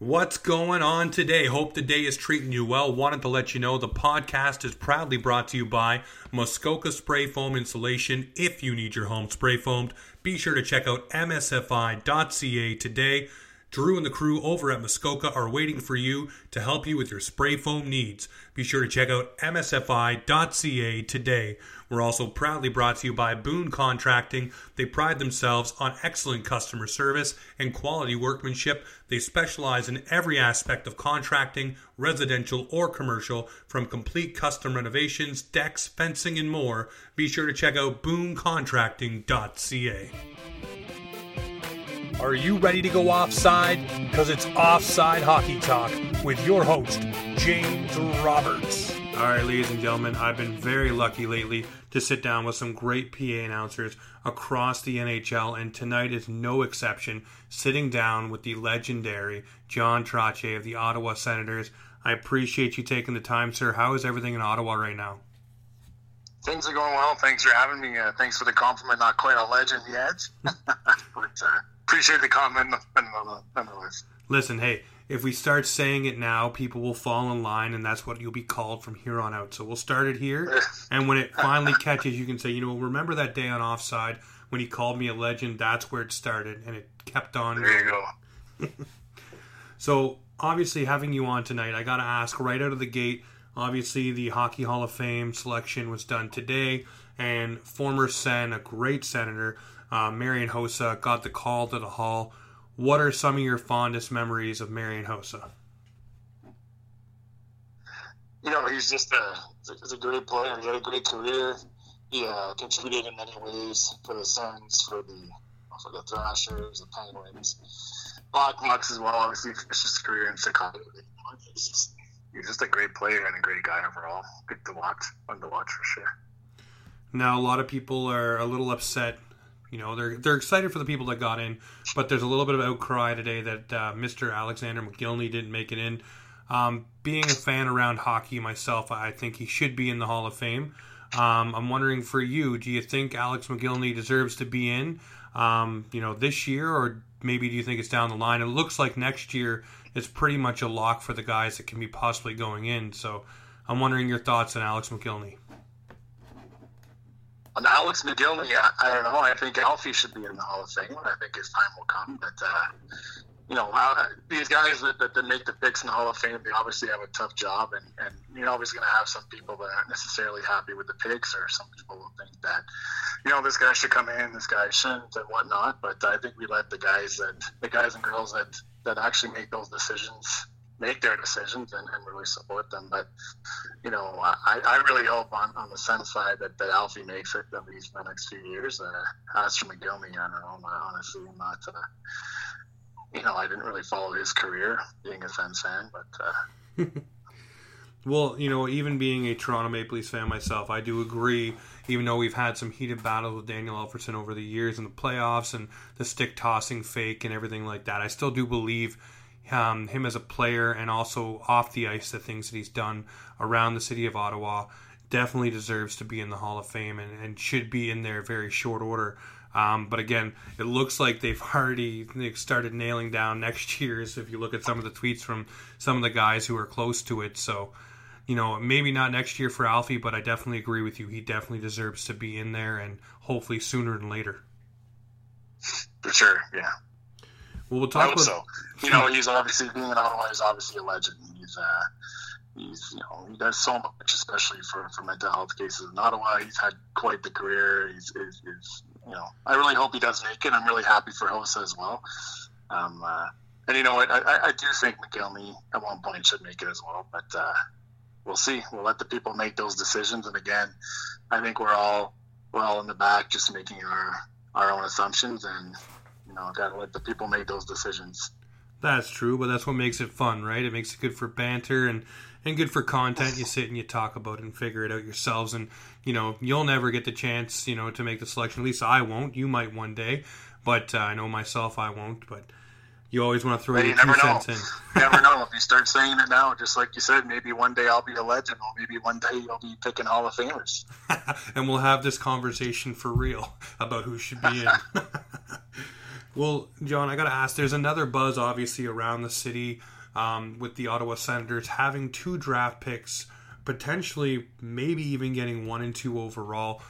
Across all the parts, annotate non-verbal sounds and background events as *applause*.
What's going on today? Hope the day is treating you well. Wanted to let you know the podcast is proudly brought to you by Muskoka Spray Foam Insulation. If you need your home spray foamed, be sure to check out msfi.ca today. Drew and the crew over at Muskoka are waiting for you to help you with your spray foam needs. Be sure to check out msfi.ca today. We're also proudly brought to you by Boone Contracting. They pride themselves on excellent customer service and quality workmanship. They specialize in every aspect of contracting, residential or commercial, from complete custom renovations, decks, fencing, and more. Be sure to check out boonecontracting.ca. Are you ready to go offside? Because it's Offside Hockey Talk with your host, James Roberts. All right, ladies and gentlemen, I've been very lucky lately to sit down with some great PA announcers across the NHL, and tonight is no exception. Sitting down with the legendary John Trottier of the Ottawa Senators. I appreciate you taking the time, sir. How is everything in Ottawa right now? Things are going well. Thanks for having me. Uh, thanks for the compliment. Not quite a legend yet, *laughs* but uh, appreciate the comment nonetheless. Listen, hey, if we start saying it now, people will fall in line, and that's what you'll be called from here on out. So we'll start it here, *laughs* and when it finally catches, you can say, you know, remember that day on offside when he called me a legend? That's where it started, and it kept on. There you go. *laughs* so obviously, having you on tonight, I got to ask right out of the gate. Obviously, the Hockey Hall of Fame selection was done today, and former Sen, a great senator, uh, Marian Hossa, got the call to the Hall. What are some of your fondest memories of Marian Hossa? You know, he's just a, he's a great player. He had a great career. He uh, contributed in many ways for the Sens, for the for the Thrashers, the Penguins, Blackhawks as well. Obviously, his career in Chicago. He's just a great player and a great guy overall. Good to watch, fun to watch for sure. Now, a lot of people are a little upset you know, they're they're excited for the people that got in, but there's a little bit of outcry today that uh, Mr. Alexander Mogilny didn't make it in. Um, being a fan around hockey myself, I think he should be in the Hall of Fame. Um, I'm wondering for you, do you think Alex Mogilny deserves to be in? Um, you know, this year, or maybe do you think it's down the line? It looks like next year is pretty much a lock for the guys that can be possibly going in. So, I'm wondering your thoughts on Alex Mogilny on Alex Mogilny, I, I, don't know. I think Alfie should be in the Hall of Fame. I think his time will come. But, uh, you know, uh, these guys that, that, that, make the picks in the Hall of Fame, they obviously have a tough job. And, and you're always going to have some people that aren't necessarily happy with the picks, or some people will think that, you know, this guy should come in, this guy shouldn't, and whatnot. But I think we let the guys that, the guys and girls that, that actually make those decisions make their decisions and, and really support them. But you know, I, I really hope on, on the Sun side that, that Alfie makes it at least for the next few years. Uh, as for Mogilny, I don't know. Honestly, I'm not. Uh, you know, I didn't really follow his career being a Sens fan, but. Uh, *laughs* Well, you know, even being a Toronto Maple Leafs fan myself, I do agree. Even though we've had some heated battles with Daniel Alfredsson over the years in the playoffs and the stick tossing fake and everything like that, I still do believe um, him as a player and also off the ice, the things that he's done around the city of Ottawa, definitely deserves to be in the Hall of Fame and, and should be in there very short order. Um, but again, it looks like they've *laughs* already started nailing down next *laughs* year's. If you look at some of the tweets from some of the guys who are close to it, so you know maybe not next year for Alfie, but I definitely agree with you. He definitely deserves to be in there, and hopefully sooner than later. For sure, yeah. Well, we'll talk. I about, so. You know, he's obviously being in Ottawa. He's obviously a legend. He's uh, he's you know he does so much, especially for, for mental health cases in Ottawa. He's had quite the career. He's, he's, he's you know I really hope he does make it. I'm really happy for Hossa as well. Um, uh, and you know what? I, I, I do think Mogilny at one point should make it as well, but uh, we'll see. We'll let the people make those decisions. And again, I think we're all we're all in the back just making our our own assumptions and you know, got to let the people make those decisions. That's true, but that's what makes it fun, right? It makes it good for banter and and good for content. You sit and you talk about it and figure it out yourselves, and you know you'll never get the chance, you know, to make the selection. At least I won't. You might one day, but uh, I know myself I won't. But you always want to throw your two cents in. never *laughs* know if you start saying it now. Just like you said, maybe one day I'll be a legend, or maybe one day you'll be picking Hall of Famers. *laughs* and we'll have this conversation for real about who should be in. *laughs* Well, John, I got to ask. There's another buzz, obviously, around the city um, with the Ottawa Senators having two draft picks, potentially, maybe even getting one and two overall.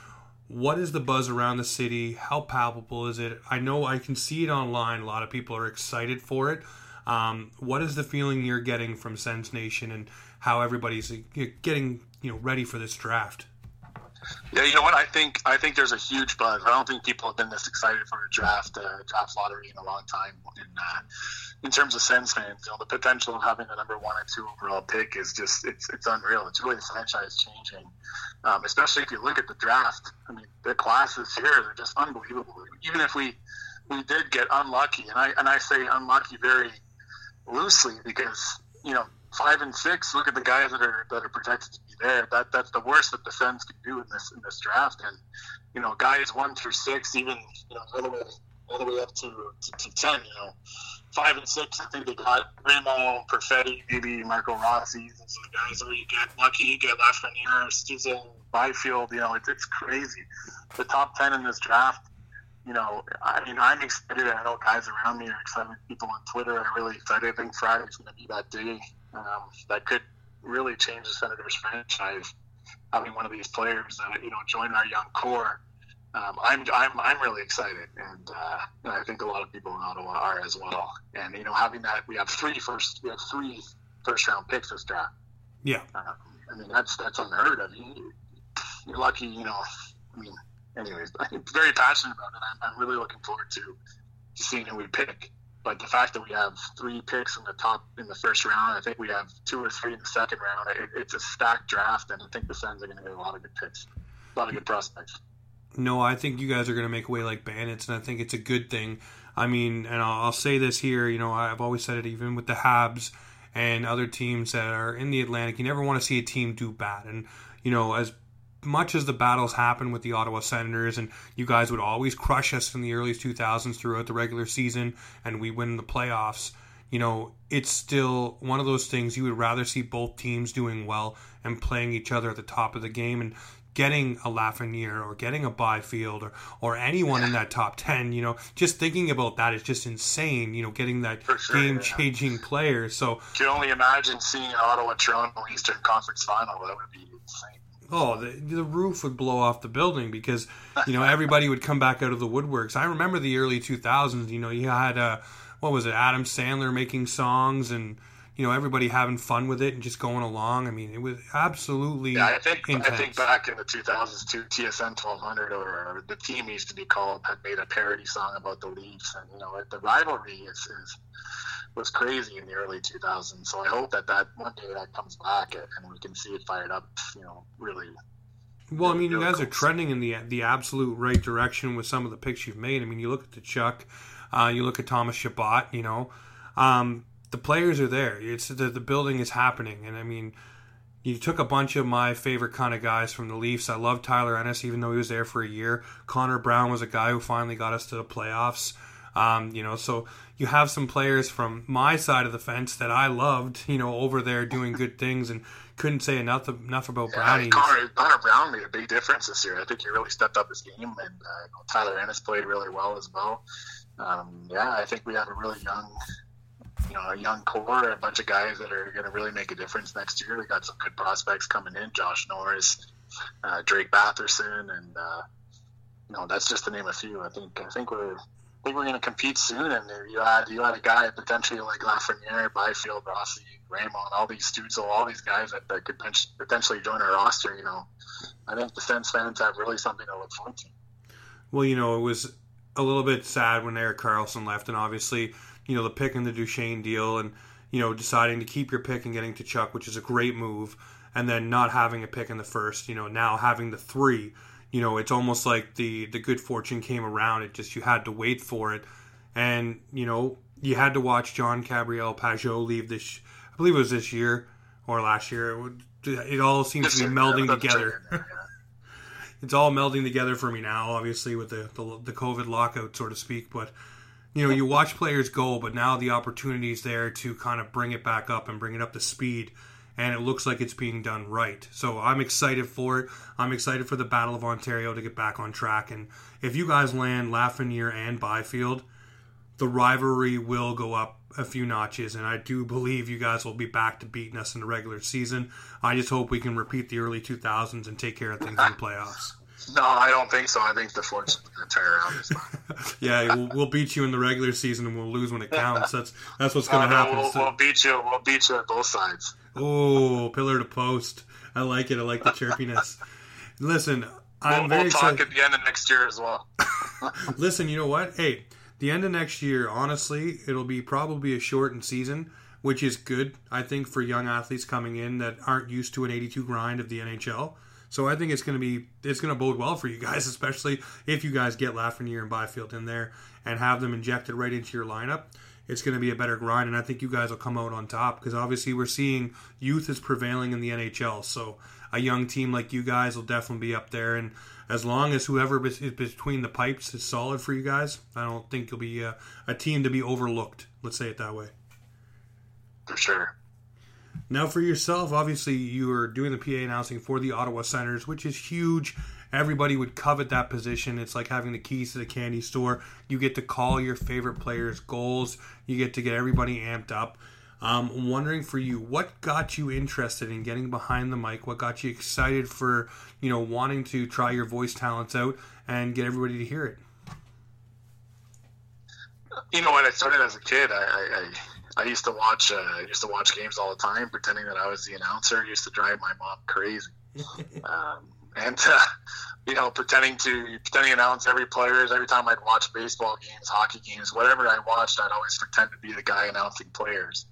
What is the buzz around the city? How palpable is it? I know I can see it online. A lot of people are excited for it. Um, what is the feeling you're getting from Sens Nation and how everybody's getting you know ready for this draft? Yeah, you know what? I think I think there's a huge buzz. I don't think people have been this excited for a draft uh, draft lottery in a long time. In uh, in terms of Sens fans, you know, the potential of having the number one and two overall pick is just it's it's unreal. It's really the franchise changing, um, especially if you look at the draft. I mean, the classes here are just unbelievable. Even if we we did get unlucky, and I and I say unlucky very loosely because you know five and six. Look at the guys that are that are projected to be there. That that's the worst that the Sens could do in this in this draft. And you know, guys one through six, even you know all the way all the way up to to, to ten. You know, five and six. I think they got Remo, Perfetti, maybe Marco Rossi. Those are the guys where you get lucky, you get Lafreniere, Stutzle, Byfield. You know, it's it's crazy. The top ten in this draft you know, I mean, I'm excited. I know guys around me are excited. People on Twitter are really excited. I think Friday's going to be that day um, that could really change the Senators franchise. Having one of these players that you know join our young core, um, I'm I'm I'm really excited, and, uh, and I think a lot of people in Ottawa are as well. And you know, having that, we have three first we have three first round picks this draft. Yeah, um, I mean that's that's unheard of. You, you're lucky, you know. I mean, anyways, *laughs* I'm very passionate about it. I'm, I'm really looking forward to seeing who we pick. But the fact that we have three picks in the top in the first round, I think we have two or three in the second round. It, it's a stacked draft, and I think the Sens are going to get a lot of good picks, a lot of good prospects. No, I think you guys are going to make way like bandits, and I think it's a good thing. I mean, and I'll, I'll say this here, you know, I've always said it, even with the Habs and other teams that are in the Atlantic, you never want to see a team do bad. And you know, as much as the battles happen with the Ottawa Senators, and you guys would always crush us in the early 2000s throughout the regular season, and we win the playoffs, you know, it's still one of those things you would rather see both teams doing well and playing each other at the top of the game. And getting a Lafreniere or getting a Byfield or, or anyone in that top 10, you know, just thinking about that is just insane, you know, getting that sure, game changing yeah. player. So, you can only imagine seeing an Ottawa Toronto Eastern Conference final. That would be insane. Oh, the, the roof would blow off the building because you know everybody would come back out of the woodworks. I remember the early 2000s. You know, you had uh, what was it, Adam Sandler making songs and you know everybody having fun with it and just going along. I mean, it was absolutely. Yeah, I think intense. I think back in the 2000s too, TSN 1200 or the team used to be called had made a parody song about the Leafs, and you know the rivalry is, is was crazy in the early 2000s. So I hope that that one day that comes back and we can see it fired up. You know, really. Well, I mean, you guys are trending in the the absolute right direction with some of the picks you've made. I mean, you look at the Chuck, uh, you look at Thomas Chabot. You know, um, the players are there. It's the, the building is happening, and I mean, you took a bunch of my favorite kind of guys from the Leafs. I love Tyler Ennis, even though he was there for a year. Connor Brown was a guy who finally got us to the playoffs. Um, you know, so you have some players from my side of the fence that I loved, you know, over there doing good things and couldn't say enough enough about yeah, Brownie. Connor, Connor, Brown made a big difference this year. I think he really stepped up his game, and uh, Tyler Ennis played really well as well. Um, yeah, I think we have a really young, you know, a young core, a bunch of guys that are going to really make a difference next year. We got some good prospects coming in: Josh Norris, uh, Drake Batherson, and uh, you know, that's just to name a few. I think I think we're think we're going to compete soon. And you had you had a guy potentially like Lafreniere, Byfield, Rossi, Raymond, all these Stutzle, all these guys that, that could potentially join our roster. You know, I think the Sens fans have really something to look forward to. Well, you know, it was a little bit sad when Erik Karlsson left, and obviously, you know, the pick in the Duchene deal, and you know, deciding to keep your pick and getting Tkachuk, which is a great move, and then not having a pick in the first. You know, now having the three you know, it's almost like the the good fortune came around. It just you had to wait for it, and you know you had to watch Jean-Gabriel Pageau leave this. I believe it was this year or last year. It, it all seems to be melding together. *laughs* it's all melding together for me now, obviously with the, the the COVID lockout, so to speak. But you know, you watch players go, but now the opportunity is there to kind of bring it back up and bring it up to speed and it looks like it's being done right. So I'm excited for it. I'm excited for the Battle of Ontario to get back on track. And if you guys land Lafreniere and Byfield, the rivalry will go up a few notches, and I do believe you guys will be back to beating us in the regular season. I just hope we can repeat the early 2000s and take care of things in the playoffs. No, I don't think so. I think the Forts are going to turn around yeah, we'll, we'll, beat you in the regular season and we'll lose when it counts. That's that's what's *laughs* oh, going to happen. We'll, we'll, beat you. We'll beat you at both sides. Oh, pillar to post. I like it. I like the chirpiness. *laughs* Listen, I'm we'll, very we'll excited. talk at the end of next year as well. *laughs* Listen, you know what? Hey, the end of next year, honestly, it'll be probably a shortened season, which is good, I think, for young athletes coming in that aren't used to an 82 grind of the NHL. So I think it's going to be it's going to bode well for you guys, *laughs* especially if you guys get Lafreniere and Byfield in there and have them injected right into your lineup. It's going to be a better grind, and I think you guys will come out on top because obviously we're seeing youth is prevailing in the NHL. So a young team like you guys will definitely be up there, and as long as whoever is between the pipes is solid for you guys, I don't think you'll be a, a team to be overlooked. Let's say it that way. For sure. Now, for yourself, obviously, you are doing the PA announcing for the Ottawa Senators, which is huge. Everybody would covet that position. It's like having the keys to the candy store. You get to call your favorite players' goals. You get to get everybody amped up. Um, wondering for you, what got you interested in getting behind the mic? What got you excited for, you know, wanting to try your voice talents out and get everybody to hear it? You know, when I started as a kid, I, I used to watch uh, I used to watch games all the time, pretending that I was the announcer. It used to drive my mom crazy. *laughs* um, and uh, you know, pretending to pretending to announce every players every time I'd watch baseball games, hockey games, whatever I watched, I'd always pretend to be the guy announcing players.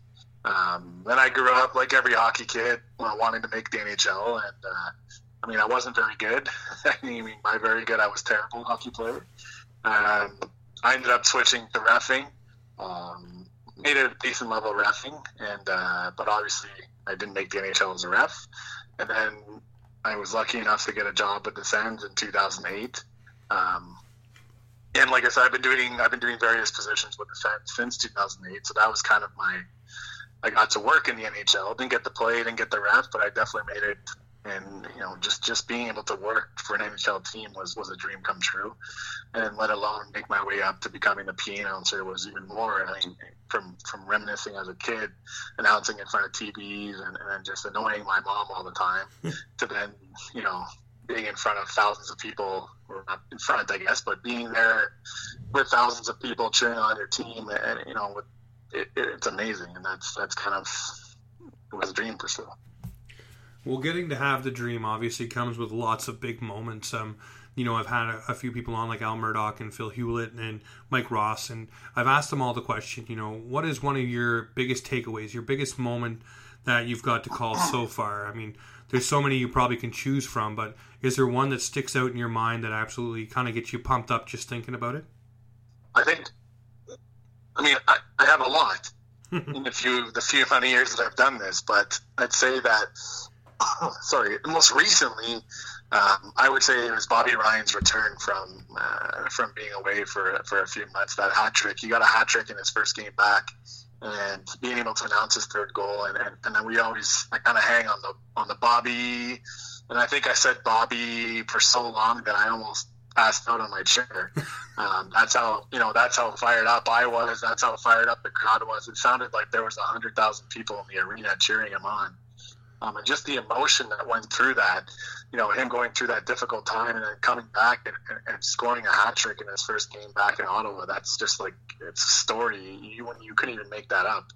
Um, then I grew up like every hockey kid, wanting to make the NHL, and uh, I mean, I wasn't very good. *laughs* I mean, by very good, I was terrible hockey player. Um, I ended up switching to refing. Um, made a decent level of refing, and uh, but obviously I didn't make the NHL as a ref. And then I was lucky enough to get a job at the Sens in 2008. Um, and like I said, I've been doing I've been doing various positions with the Sens since 2008. So that was kind of my I got to work in the NHL. Didn't get to play, didn't get the ref, but I definitely made it and you know just just being able to work for an NHL team was was a dream come true, and let alone make my way up to becoming a PA announcer was even more. I mean, from from reminiscing as a kid, announcing in front of TVs and, and just annoying my mom all the time, hmm. to then you know being in front of thousands of people, or not in front, I guess, but being there with thousands of people cheering on your team, and you know, with, it, it's amazing, and that's that's kind of it was a dream for sure. Well, getting to have the dream obviously comes with lots of big moments. Um, you know, I've had a, a, few people on like Al Murdoch and Phil Hewlett and Mike Ross, and I've asked them all the question. You know, what is one of your biggest takeaways, your biggest moment that you've got to call so far? I mean, there's so many you probably can choose from, but is there one that sticks out in your mind that absolutely kind of gets you pumped up just thinking about it? I think. I mean, I, I have a lot *laughs* in the few the few amount of years that I've done this, but I'd say that *coughs* sorry, most recently, um, I would say it was Bobby Ryan's return from uh, from being away for for a few months. That hat trick, he got a hat trick in his first game back, and being able to announce his third goal, and and, and then we always I kind of hang on the on the Bobby, and I think I said Bobby for so long that I almost passed out on my chair. *laughs* Um, that's how you know that's how fired up I was. That's how fired up the crowd was. It sounded like there was a hundred thousand people in the arena cheering him on um, and just the emotion that went through that, you know, him going through that difficult time and then coming back and, and, scoring a hat trick in his first game back in Ottawa. That's just like it's a story you you couldn't even make that up.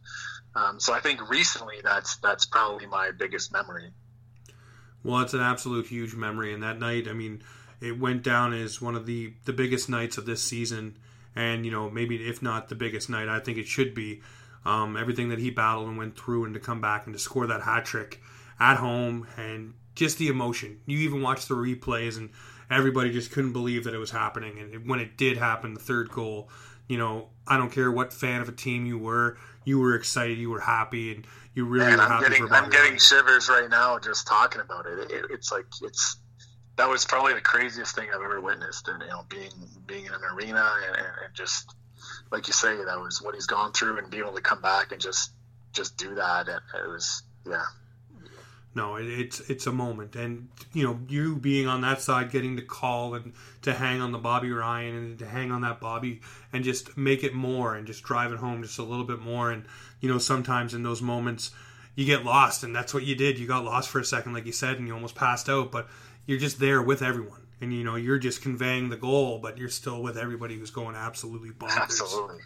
Um, so I think recently that's that's probably my biggest memory. Well, it's an absolute huge memory, and that night, I mean, it went down as one of the the biggest nights of this season, and you know, maybe if not the biggest night, I think it should be. Um, everything that he battled and went through, and to come back and to score that hat trick at home and just the emotion. You even watch the replays and everybody just couldn't believe that it was happening. And when it did happen, the third goal, you know, I don't care what fan of a team you were, you were excited, you were happy, and you really Man, were I'm happy getting, for I'm getting shivers right now just talking about it. it. It's like it's that was probably the craziest thing I've ever witnessed, and you know, being being in an arena and, and just like you say, that was what he's gone through, and being able to come back and just just do that. And it was yeah. no, it, it's it's a moment, and you know, you being on that side, getting to call and to hang on the Bobby Ryan and to hang on that Bobby and just make it more and just drive it home just a little bit more. And you know, sometimes in those moments, you get lost, and that's what you did. You got lost for a second, like you said, and you almost passed out, but you're just there with everyone, and you know, you're just conveying the goal, but you're still with everybody who's going absolutely bonkers. Absolutely.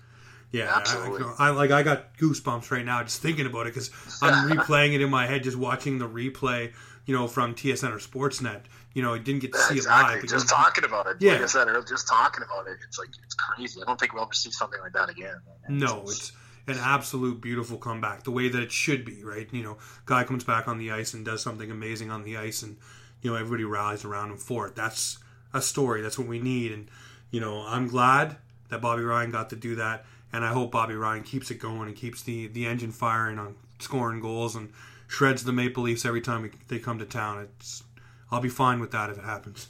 Yeah, Absolutely. I, I like. I got goosebumps right now just thinking about it because I'm *laughs* replaying it in my head, just watching the replay. You know, from TSN or Sportsnet. You know, I didn't get to Yeah, see exactly. it live. Just because- talking about it. Yeah. Like I said just talking about it. It's like it's crazy. I don't think we'll ever see something like that again. No, it's an absolute beautiful comeback, the way that it should be, right? You know, guy comes back on the ice and does something amazing on the ice, and you know everybody rallies around him for it. That's a story. That's what we need, and you know I'm glad that Bobby Ryan got to do that, and I hope Bobby Ryan keeps it going and keeps the the engine firing on scoring goals and shreds the Maple Leafs every time they come to town. It's I'll be fine with that if it happens.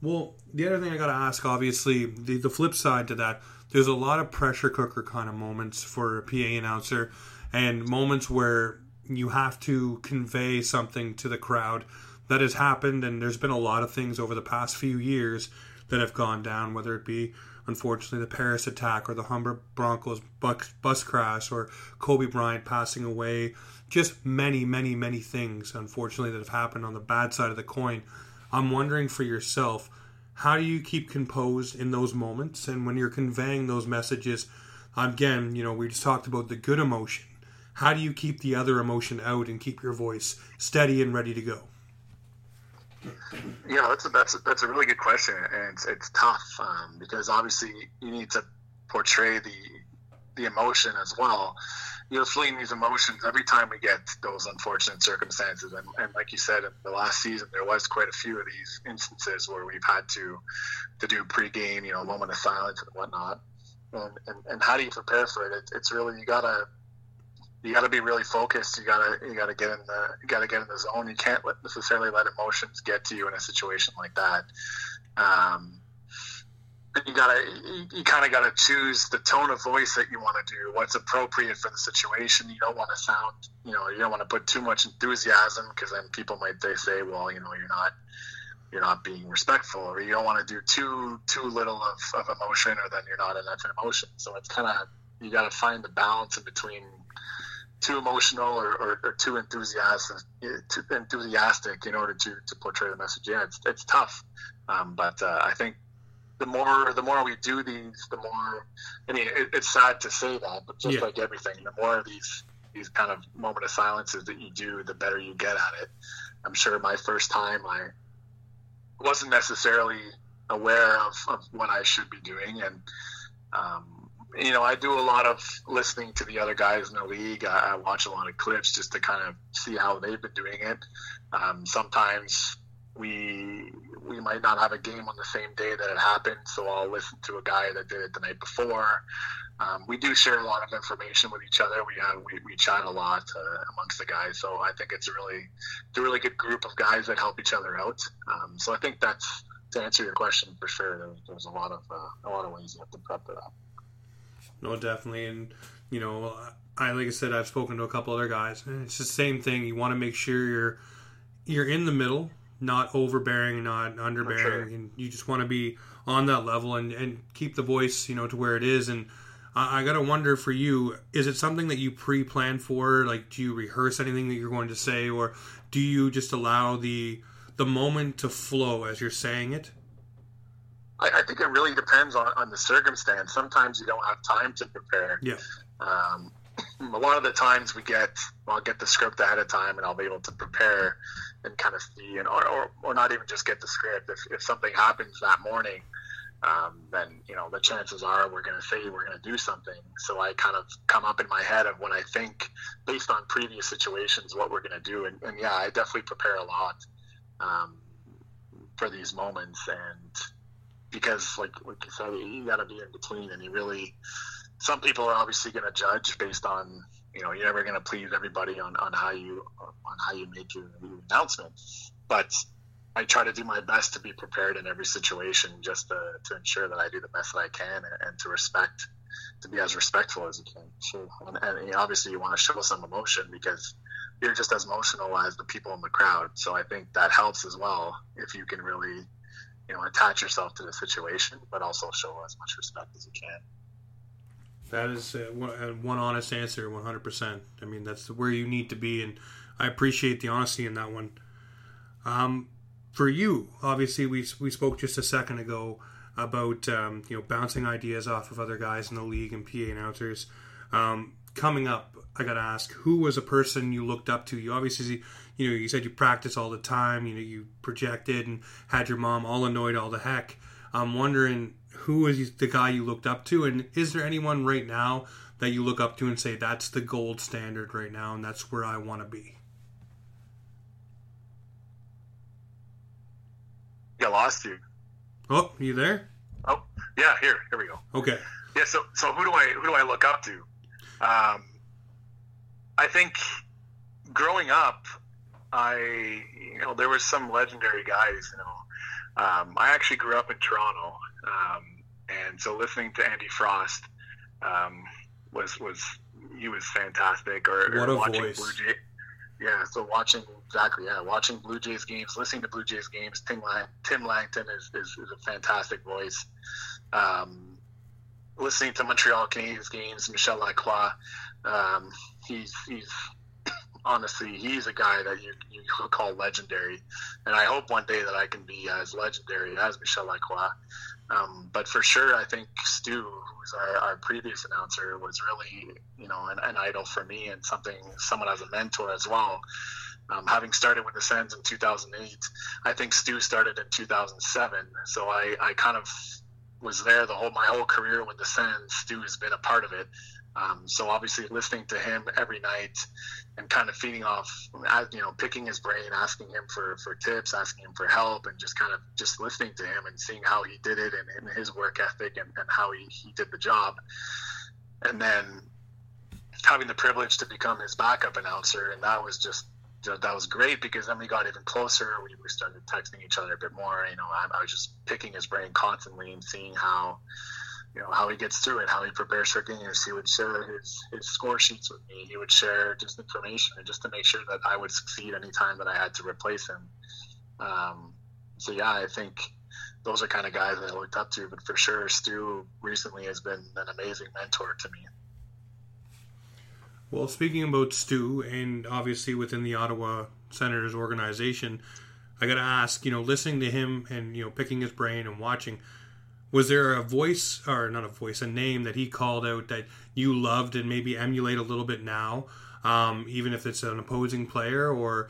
Well, the other thing I got to ask, obviously, the, the flip side to that, there's a lot of pressure cooker kind of moments for a PA announcer and moments where you have to convey something to the crowd that has happened. And there's been a lot of things over the past few years that have gone down, whether it be, unfortunately, the Paris attack or the Humboldt Broncos bus, crash or Kobe Bryant passing away. Just many, many, many things, unfortunately, that have happened on the bad side of the coin. I'm wondering for yourself, how do you keep composed in those moments and when you're conveying those messages? Again, you know, we just talked about the good emotion. How do you keep the other emotion out and keep your voice steady and ready to go? Yeah, that's a, that's a, that's a really good question, and it's, it's tough um, because obviously you need to portray the the emotion as well. You're feeling these emotions every time we get those unfortunate circumstances, and, and like you said, in the last season there was quite a few of these instances where we've had to to do pregame, you know, moment of silence and whatnot. And, and, and how do you prepare for it? it? It's really you gotta you got to be really focused. You gotta you gotta get in the you gotta get in the zone. You can't let, necessarily let emotions get to you in a situation like that. Um, you gotta you, you kind of gotta choose the tone of voice that you want to do. What's appropriate for the situation. You don't want to sound you know you don't want to put too much enthusiasm because then people might they say well you know you're not you're not being respectful or you don't want to do too too little of, of emotion or then you're not enough emotion. So it's kind of you got to find the balance in between too emotional or, or, or too enthusiastic, too enthusiastic in order to, to portray the message. Yeah, it's, it's tough, um, but uh, I think the more the more we do these, the more. I mean, it, it's sad to say that, but just Yeah. like everything, the more of these these kind of moment of silences that you do, the better you get at it. I'm sure my first time, I wasn't necessarily aware of, of what I should be doing, and um, you know, I do a lot of listening to the other guys in the league. I, I watch a lot of clips just to kind of see how they've been doing it. Um, sometimes we we might not have a game on the same day that it happened, so I'll listen to a guy that did it the night before. Um, we do share a lot of information with each other. We have we, we chat a lot uh, amongst the guys, so I think it's a really it's a really good group of guys that help each other out. Um, so I think that's to answer your question for sure. There's, there's a lot of uh, a lot of ways you have to prep it that. No, definitely, and you know, I like I said, I've spoken to a couple other guys, and it's the same thing. You want to make sure you're you're in the middle, not overbearing, not underbearing, sure. and you just want to be on that level and and keep the voice, you know, to where it is. And I, I gotta wonder for you, is it something that you pre-plan for? Like, do you rehearse anything that you're going to say, or do you just allow the the moment to flow as you're saying it? I, I think it really depends on, on the circumstance. Sometimes you don't have time to prepare. Yeah. Um, a lot of the times we get, well, I'll get the script ahead of time and I'll be able to prepare and kind of see, and or, or, or not even just get the script. If, if something happens that morning, um, then you know the chances are we're going to say we're going to do something. So I kind of come up in my head of what I think based on previous situations what we're going to do, and, and yeah, I definitely prepare a lot um, for these moments, and because like like you said, you got to be in between, and you really some people are obviously going to judge based on you know you're never going to please everybody on, on how you on how you make your, your announcement, but I try to do my best to be prepared in every situation, just to, to ensure that I do the best that I can and, and to respect to be as respectful as you can. And, and obviously you want to show some emotion because you're just as emotional as the people in the crowd. So I think that helps as well if you can really, you know, attach yourself to the situation, but also show as much respect as you can. That is one honest answer, 100%. I mean, that's where you need to be, and I appreciate the honesty in that one. Um, for you, obviously, we, we spoke just a second ago about um, you know bouncing ideas off of other guys in the league and PA announcers. Um, coming up, I got to ask, who was a person you looked up to? You obviously, you know, you said you practice all the time. You know, you projected and had your mom all annoyed all the heck. I'm wondering who was the guy you looked up to, and is there anyone right now that you look up to and say that's the gold standard right now, and that's where I want to be? I lost you. Oh, you there? Oh, yeah. Here, here we go. Okay. Yeah. So, so who do I who do I look up to? Um, I think growing up, I you know there were some legendary guys. You know, um, I actually grew up in Toronto, um, and so listening to Andy Frost um, was was he was fantastic. Or, what or a watching voice! Blue Jay, yeah, so watching exactly, yeah, watching Blue Jays games, listening to Blue Jays games. Tim Lang, Tim Langton is, is, is a fantastic voice. Um, listening to Montreal Canadiens games, Michel Lacroix, um, he's he's *coughs* honestly he's a guy that you you could call legendary, and I hope one day that I can be as legendary as Michel Lacroix. Um, but for sure, I think Stu, who's our, our previous announcer, was really, you know, an, an, idol for me and something, someone as a mentor as well. Um, having started with the Sens in 2008, I think Stu started in 2007. So I, I kind of was there the whole my whole career with the Sens. Stu has been a part of it. Um, so obviously listening to him every night and kind of feeding off, you know, picking his brain, asking him for, for tips, asking him for help, and just kind of just listening to him and seeing how he did it and, and his work ethic and, and how he, he did the job. And then having the privilege to become his backup announcer, and that was just that was great because then we got even closer. We, we started texting each other a bit more. You know, I, I was just picking his brain constantly and seeing how you know how he gets through it, how he prepares for games. He would share his, his score sheets with me. He would share just information just to make sure that I would succeed anytime that I had to replace him. Um, so yeah, I think those are kind of guys that I looked up to. But for sure, Stu recently has been an amazing mentor to me. Well, speaking about Stu, and obviously within the Ottawa Senators organization, I got to ask, you know, listening to him and you know picking his brain and watching was there a voice or not a voice a name that he called out that you loved and maybe emulate a little bit now um, even if it's an opposing player? Or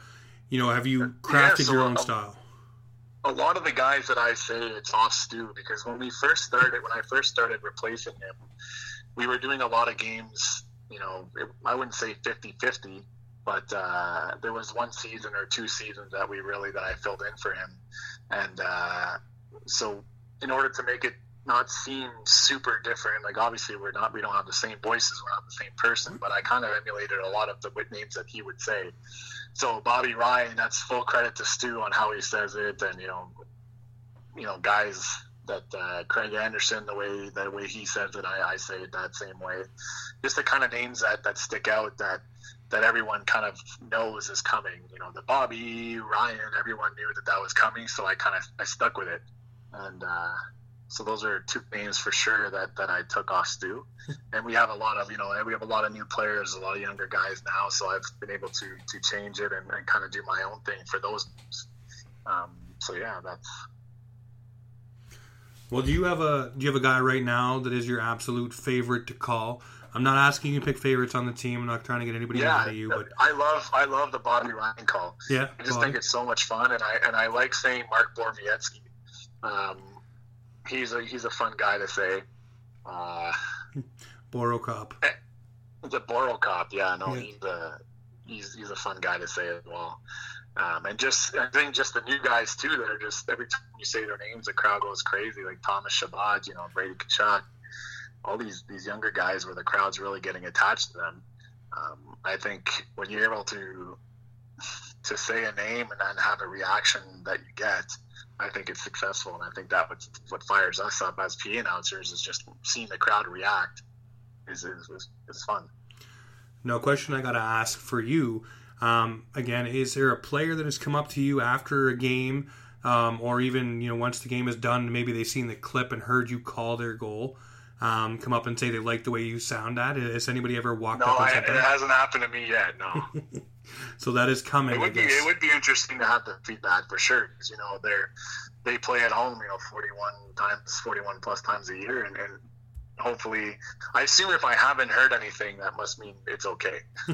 you know have you crafted yeah, so your own a, style? a lot of the guys that i say it's off stu because when we first started when i first started replacing him we were doing a lot of games you know it, i wouldn't say 50-50 but uh, there was one season or two seasons that we really that i filled in for him. And uh, so in order to make it not seem super different. Like obviously we're not we don't have the same voices, we're not the same person, but I kind of emulated a lot of the names that he would say. So Bobby Ryan, that's full credit to Stu on how he says it, and you know, you know guys that uh, Craig Anderson, the way the way he says it, I, I say it that same way. Just the kind of names that that stick out that that everyone kind of knows is coming. You know, the Bobby Ryan, everyone knew that that was coming, so I kind of I stuck with it and uh, so those are two names for sure that, that I took off Stu. and we have a lot of you know we have a lot of new players, a lot of younger guys now. So I've been able to to change it and, and kind of do my own thing for those names. Um, so yeah, that's. Well, do you have a do you have a guy right now that is your absolute favorite to call? I'm not asking you to pick favorites on the team. I'm not trying to get anybody yeah, mad at you, but I love I love the Bobby Ryan call. Yeah, I just Bobby. think it's so much fun, and I and I like saying Mark Borowiecki um, he's a he's a fun guy to say. Uh, cop. The Boro cop, yeah, no, yeah. he's a he's he's a fun guy to say as well. Um, and just I think just the new guys too that are just every time you say their names, the crowd goes crazy. Like Thomas Chabot, you know, Brady Tkachuk, all these these younger guys where the crowd's really getting attached to them. Um, I think when you're able to to say a name and then have a reaction that you get, I think it's successful, and I think that what what fires us up as PA announcers is just seeing the crowd react is is, is, is fun. No question. I got to ask for you. Um, again, is there a player that has come up to you after a game, um, or even you know once the game is done, maybe they've seen the clip and heard you call their goal, um, come up and say they like the way you sound at? Has anybody ever walked no, up said it hasn't happened to me yet. No, *laughs* So that is coming. it would be it would be interesting to have the feedback for sure. 'cause, you know, they're they play at home, you know, forty one times, forty one plus times a year, and, and hopefully, I assume if I haven't heard anything, that must mean it's okay. *laughs* *laughs*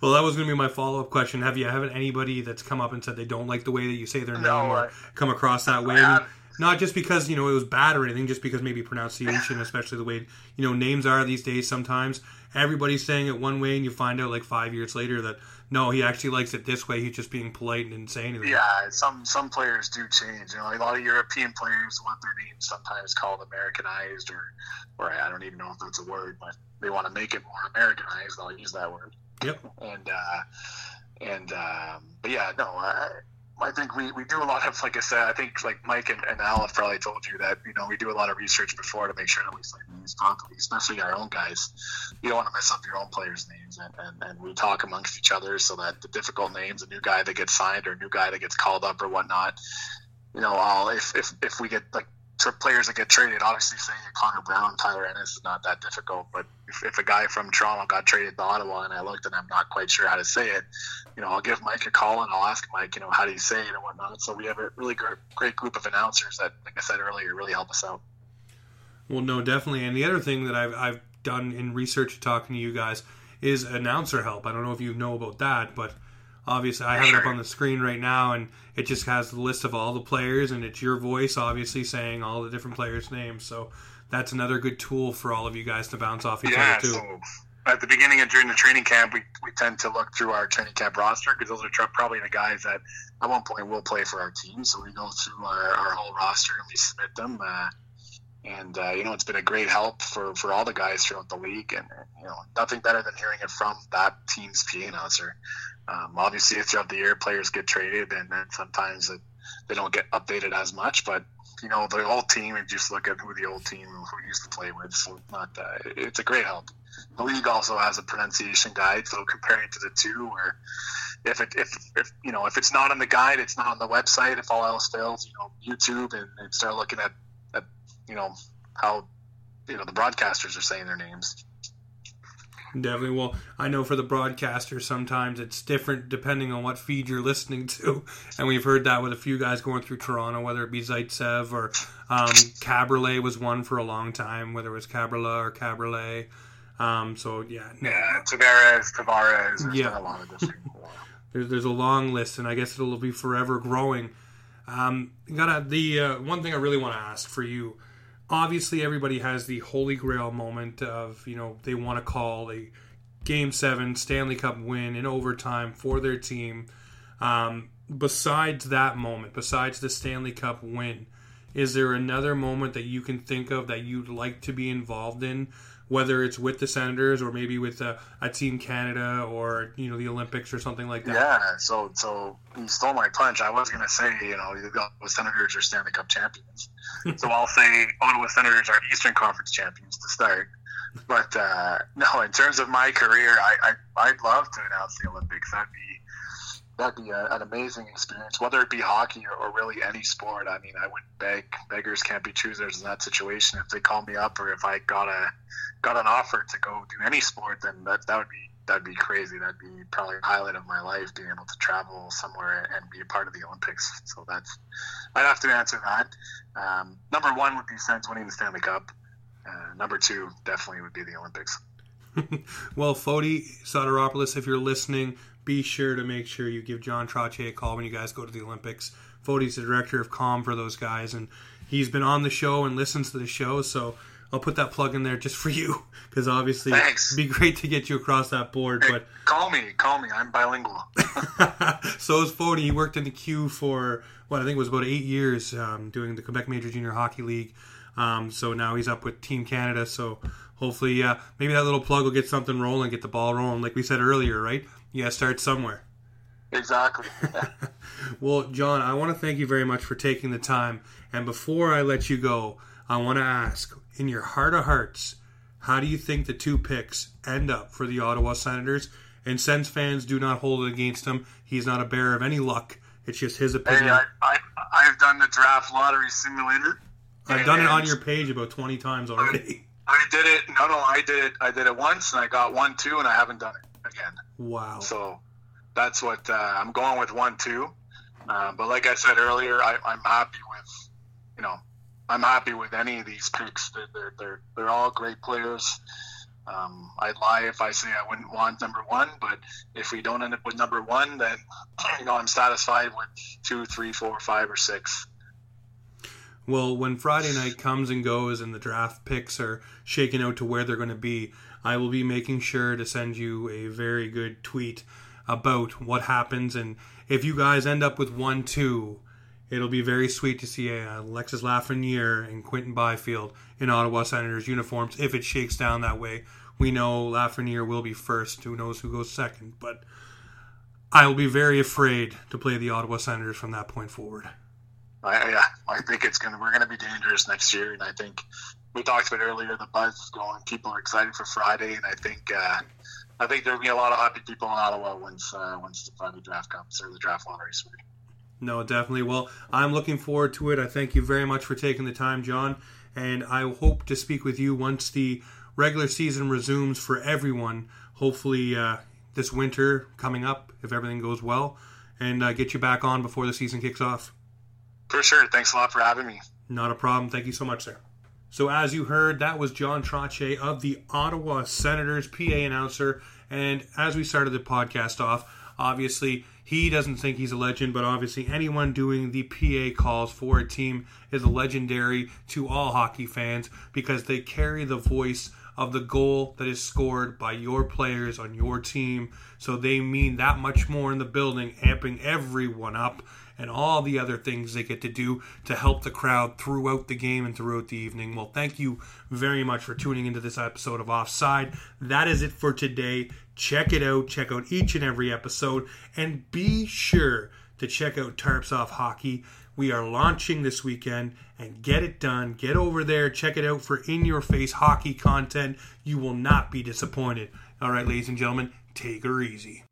well, that was going to be my follow up question. Have you haven't anybody that's come up and said they don't like the way that you say their name or I- come across that way? I not just because you know it was bad or anything, just because maybe pronunciation, especially the way you know names are these days. Sometimes everybody's saying it one way, and you find out like five years later that no, he actually likes it this way. He's just being polite and didn't say anything. Yeah, some some players do change. You know, like a lot of European players want their names sometimes called Americanized, or or I don't even know if that's a word, but they want to make it more Americanized. I'll use that word. Yep. And uh, and um, but yeah, no, I, I think we, we do a lot of like I said. I think like Mike and, and Al have probably told you that you know we do a lot of research before to make sure that we say names properly, especially our own guys. You don't want to mess up your own players' names, and, and, and we talk amongst each other so that the difficult names, a new guy that gets signed or a new guy that gets called up or whatnot, you know, all if if, if we get like to players that get traded, obviously saying Connor Brown, Tyler Ennis is not that difficult, but if, if a guy from Toronto got traded to Ottawa and I looked and I'm not quite sure how to say it, you know, I'll give Mike a call and I'll ask Mike, you know, how do you say it and whatnot. So we have a really great, great group of announcers that, like I said earlier, really help us out. Well, no, definitely. And the other thing that I've, I've done in research talking to you guys is announcer help. I don't know if you know about that, but obviously I have it up on the screen right now, and it just has the list of all the players, and it's your voice, obviously, saying all the different players' names. So that's another good tool for all of you guys to bounce off each yeah, other, too. so at the beginning and during the training camp, we, we tend to look through our training camp roster because those are probably the guys that at one point will play for our team. So we go through our, our whole roster and we submit them. Uh, and uh, you know, it's been a great help for, for all the guys throughout the league. And you know, nothing better than hearing it from that team's PA announcer. Um, obviously, throughout the year, players get traded, and then sometimes it, they don't get updated as much. But you know, the old team, and just look at who the old team who used to play with. So it's not uh, it's a great help. The league also has a pronunciation guide, so comparing to the two, where if it if, if you know if it's not on the guide, it's not on the website. If all else fails, you know, YouTube and, and start looking at you know how you know the broadcasters are saying their names. Definitely. Well, I know for the broadcasters, sometimes it's different depending on what feed you're listening to. *laughs* And we've heard that with a few guys going through Toronto, whether it be Zaitsev or um, was one for a long time, whether it was Cabriolet or Cabriolet. Um, so, yeah. no, Yeah, Tavares, Tavares. There's Yeah. a lot of different. *laughs* there's, there's a long list, and I guess it'll be forever growing. Um, gotta the uh, one thing I really want to ask for you. Obviously, everybody has the holy grail moment of you know they want to call a game seven Stanley Cup win in overtime for their team. Um, besides that moment, besides the Stanley Cup win, is there another moment that you can think of that you'd like to be involved in? Whether it's with the Senators or maybe with a, a Team Canada or you know the Olympics or something like that. Yeah, so so you stole my punch. I was gonna say, you know, the Ottawa Senators are Stanley Cup champions. *laughs* so I'll say Ottawa Senators are Eastern Conference champions to start. But uh, no, in terms of my career, I, I I'd love to announce the Olympics. That'd be that'd be a, an amazing experience, whether it be hockey or, or really any sport. I mean, I wouldn't beg. Beggars can't be choosers in that situation. If they call me up or if I got a got an offer to go do any sport, then that that would be that'd be crazy. That'd be probably a highlight of my life, being able to travel somewhere and be a part of the Olympics. So that's I'd have to answer that. Um, number one would be Sens winning the Stanley Cup. Uh, number two definitely would be the Olympics. *laughs* well, Fodi Soteropoulos, if you're listening, be sure to make sure you give John Trottier a call when you guys go to the Olympics. Fodi's the director of com for those guys, and he's been on the show and listens to the show, so I'll put that plug in there just for you, because obviously Thanks. it'd be great to get you across that board. Hey, But call me, call me. I'm bilingual. *laughs* so is Fodi. He worked in the queue for what I think was about eight years, um, doing the Quebec Major Junior Hockey League. Um, so now he's up with Team Canada. So hopefully, uh, maybe that little plug will get something rolling, get the ball rolling. Like we said earlier, right? You got to start somewhere. exactly. *laughs* Well, John, I want to thank you very much for taking the time. And before I let you go, I want to ask, in your heart of hearts, how do you think the two picks end up for the Ottawa Senators? And since fans do not hold it against him. He's not a bearer of any luck. It's just his opinion. Hey, I, I, I've done the draft lottery simulator. I've done it on your page about 20 times already. I, I did it. No, no, I did it. I did it once, and I got one, two, and I haven't done it again. Wow. So that's what uh, I'm going with one, two. Uh, but like I said earlier, I, I'm happy with, you know, I'm happy with any of these picks. They're they're they're, they're all great players. Um, I'd lie if I say I wouldn't want number one, but if we don't end up with number one, then *clears throat* you know I'm satisfied with two, three, four, five, or six. Well, when Friday night comes and goes and the draft picks are shaken out to where they're going to be, I will be making sure to send you a very good tweet about what happens. And if you guys end up with one, two, it'll be very sweet to see uh, Alexis Lafreniere and Quinton Byfield in Ottawa Senators uniforms if it shakes down that way. We know Lafreniere will be first. Who knows who goes second? But I will be very afraid to play the Ottawa Senators from that point forward. I, I think it's gonna we're gonna be dangerous next year, and I think we talked about earlier the buzz is going. People are excited for Friday, and I think uh, I think there'll be a lot of happy people in Ottawa once uh, once the Friday draft comes or the draft lottery. Sorry. No, definitely. Well, I'm looking forward to it. I thank you very much for taking the time, John, and I hope to speak with you once the regular season resumes for everyone. Hopefully, uh, this winter coming up, if everything goes well, and uh, get you back on before the season kicks off. For sure. Thanks a lot for having me. Not a problem. Thank you so much, sir. So, as you heard, that was John Trache of the Ottawa Senators, PA announcer. And as we started the podcast off, obviously he doesn't think he's a legend, but obviously anyone doing the PA calls for a team is legendary to all hockey fans because they carry the voice of the goal that is scored by your players on your team. So they mean that much more in the building, amping everyone up and all the other things they get to do to help the crowd throughout the game and throughout the evening. Well, thank you very much for tuning into this episode of Offside. That is it for today. Check it out. Check out each and every episode. And be sure to check out Tarps Off Hockey. We are launching this weekend and get it done. Get over there. Check it out for in your face hockey content. You will not be disappointed. All right, ladies and gentlemen, take her easy.